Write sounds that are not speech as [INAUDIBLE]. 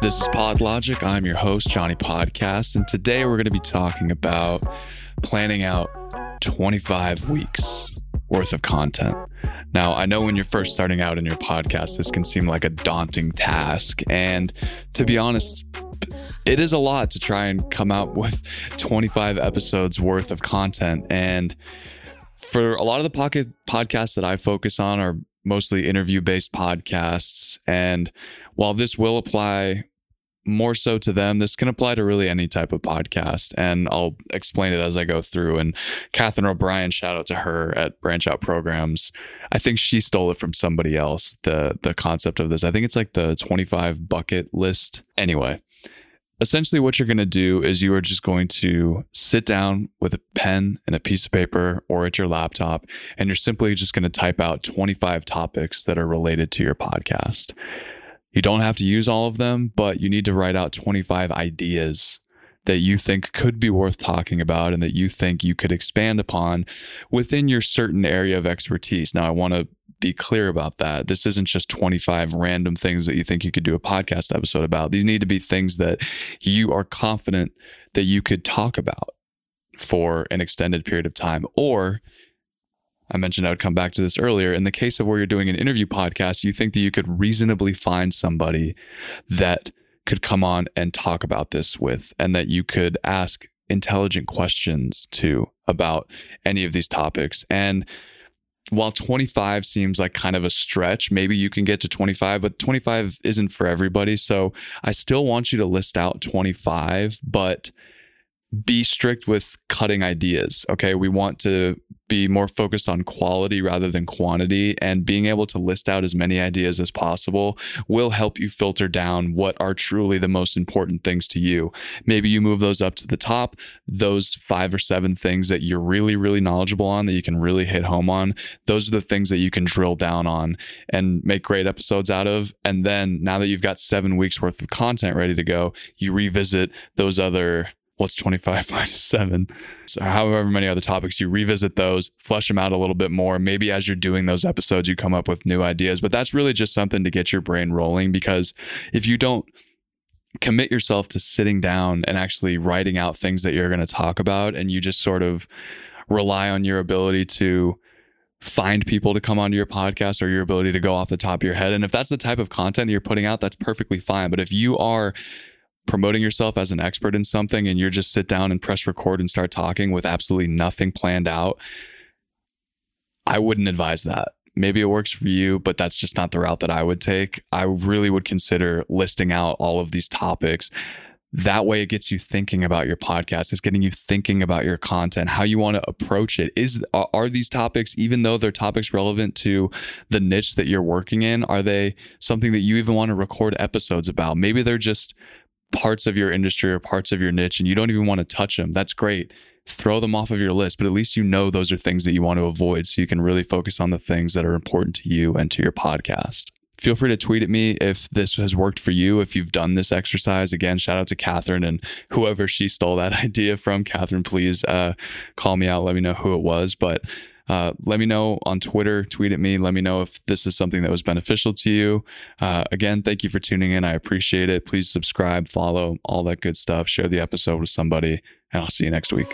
This is PodLogic. I'm your host, Johnny Podcast, and today we're going to be talking about planning out 25 weeks worth of content. Now, I know when you're first starting out in your podcast, this can seem like a daunting task. And to be honest, it is a lot to try and come out with 25 episodes worth of content. And for a lot of the pocket podcasts that I focus on are mostly interview based podcasts. And while this will apply more so to them. This can apply to really any type of podcast, and I'll explain it as I go through. And Catherine O'Brien, shout out to her at Branch Out Programs. I think she stole it from somebody else. The the concept of this, I think it's like the twenty five bucket list. Anyway, essentially, what you're going to do is you are just going to sit down with a pen and a piece of paper or at your laptop, and you're simply just going to type out twenty five topics that are related to your podcast. You don't have to use all of them, but you need to write out 25 ideas that you think could be worth talking about and that you think you could expand upon within your certain area of expertise. Now, I want to be clear about that. This isn't just 25 random things that you think you could do a podcast episode about. These need to be things that you are confident that you could talk about for an extended period of time or I mentioned I would come back to this earlier. In the case of where you're doing an interview podcast, you think that you could reasonably find somebody that could come on and talk about this with, and that you could ask intelligent questions to about any of these topics. And while 25 seems like kind of a stretch, maybe you can get to 25, but 25 isn't for everybody. So I still want you to list out 25, but be strict with cutting ideas. Okay. We want to be more focused on quality rather than quantity and being able to list out as many ideas as possible will help you filter down what are truly the most important things to you. Maybe you move those up to the top, those five or seven things that you're really, really knowledgeable on that you can really hit home on. Those are the things that you can drill down on and make great episodes out of. And then now that you've got seven weeks worth of content ready to go, you revisit those other what's 25 [LAUGHS] minus 7 so however many other topics you revisit those flesh them out a little bit more. Maybe as you're doing those episodes you come up with new ideas but that's really just something to get your brain rolling because if you don't commit yourself to sitting down and actually writing out things that you're going to talk about and you just sort of rely on your ability to find people to come onto your podcast or your ability to go off the top of your head and if that's the type of content that you're putting out that's perfectly fine. But if you are promoting yourself as an expert in something and you're just sit down and press record and start talking with absolutely nothing planned out, I wouldn't advise that. Maybe it works for you, but that's just not the route that I would take. I really would consider listing out all of these topics. That way, it gets you thinking about your podcast. It's getting you thinking about your content, how you want to approach it. Is are these topics, even though they're topics relevant to the niche that you're working in, are they something that you even want to record episodes about? Maybe they're just parts of your industry or parts of your niche and you don't even want to touch them, that's great. Throw them off of your list, but at least you know those are things that you want to avoid so you can really focus on the things that are important to you and to your podcast. Feel free to tweet at me if this has worked for you, if you've done this exercise. Again, shout out to Catherine and whoever she stole that [LAUGHS] idea from. Catherine, please uh, call me out. Let me know who it was. But uh, let me know on Twitter, tweet at me. Let me know if this is something that was beneficial to you. Uh, again, thank you for tuning in. I appreciate it. Please subscribe, follow, all that good stuff. Share the episode with somebody, and I'll see you next week.